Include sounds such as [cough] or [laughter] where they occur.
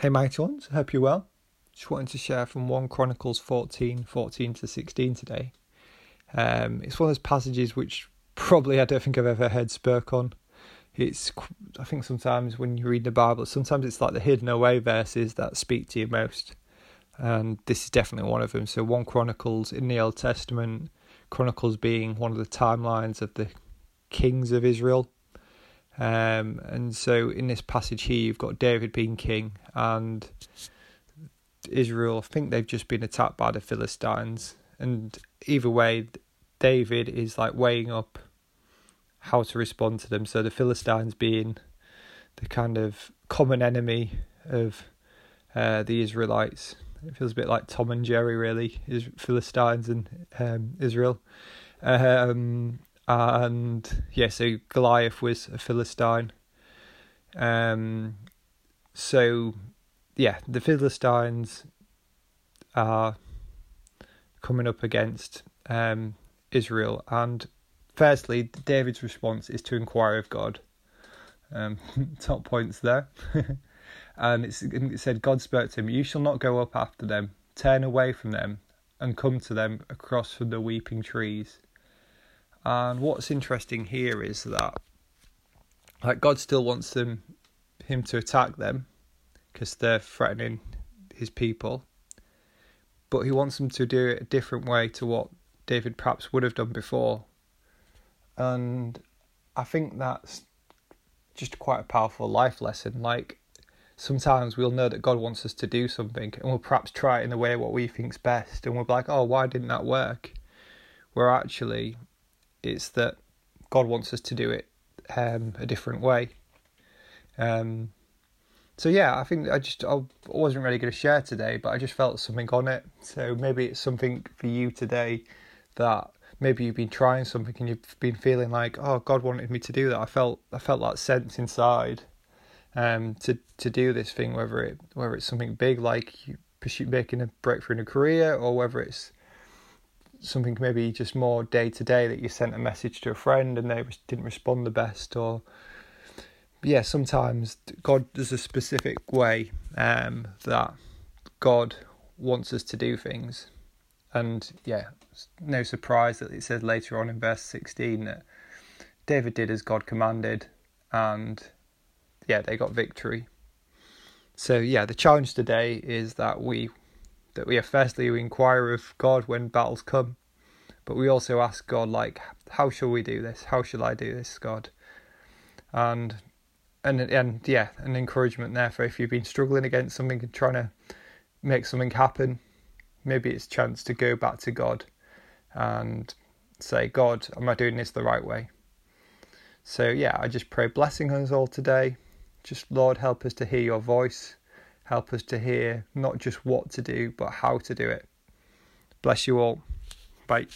Hey mighty ones, hope you're well. Just wanted to share from 1 Chronicles 14, 14 to 16 today. Um, it's one of those passages which probably I don't think I've ever heard spoke on. It's, I think sometimes when you read the Bible, sometimes it's like the hidden away verses that speak to you most. And this is definitely one of them. So 1 Chronicles in the Old Testament, Chronicles being one of the timelines of the kings of Israel um, and so in this passage here, you've got David being king and Israel. I think they've just been attacked by the Philistines. And either way, David is like weighing up how to respond to them. So the Philistines being the kind of common enemy of uh, the Israelites. It feels a bit like Tom and Jerry, really, is Philistines and um, Israel. Um, and yeah, so Goliath was a Philistine. Um, so yeah, the Philistines are coming up against um, Israel, and firstly, David's response is to inquire of God. Um, [laughs] top points there. [laughs] and it said, God spoke to him, You shall not go up after them, turn away from them, and come to them across from the weeping trees. And what's interesting here is that like God still wants them him to attack them because they're threatening his people. But he wants them to do it a different way to what David perhaps would have done before. And I think that's just quite a powerful life lesson. Like sometimes we'll know that God wants us to do something and we'll perhaps try it in the way what we think's best and we'll be like, oh, why didn't that work? Where actually it's that God wants us to do it um, a different way. Um, so yeah, I think I just I wasn't really going to share today, but I just felt something on it. So maybe it's something for you today that maybe you've been trying something and you've been feeling like, oh, God wanted me to do that. I felt I felt that sense inside um, to to do this thing, whether it whether it's something big like you pursue making a breakthrough in a career, or whether it's something maybe just more day to day that you sent a message to a friend and they didn't respond the best or yeah sometimes god there's a specific way um, that god wants us to do things. And yeah no surprise that it says later on in verse 16 that david did as god commanded and yeah they got victory. So yeah the challenge today is that we that we are firstly we inquire of God when battles come, but we also ask God like, how shall we do this? How shall I do this, God? And and and yeah, an encouragement there for if you've been struggling against something and trying to make something happen, maybe it's chance to go back to God and say, God, am I doing this the right way? So yeah, I just pray blessing on us all today. Just Lord, help us to hear your voice help us to hear not just what to do, but how to do it. Bless you all. Bye.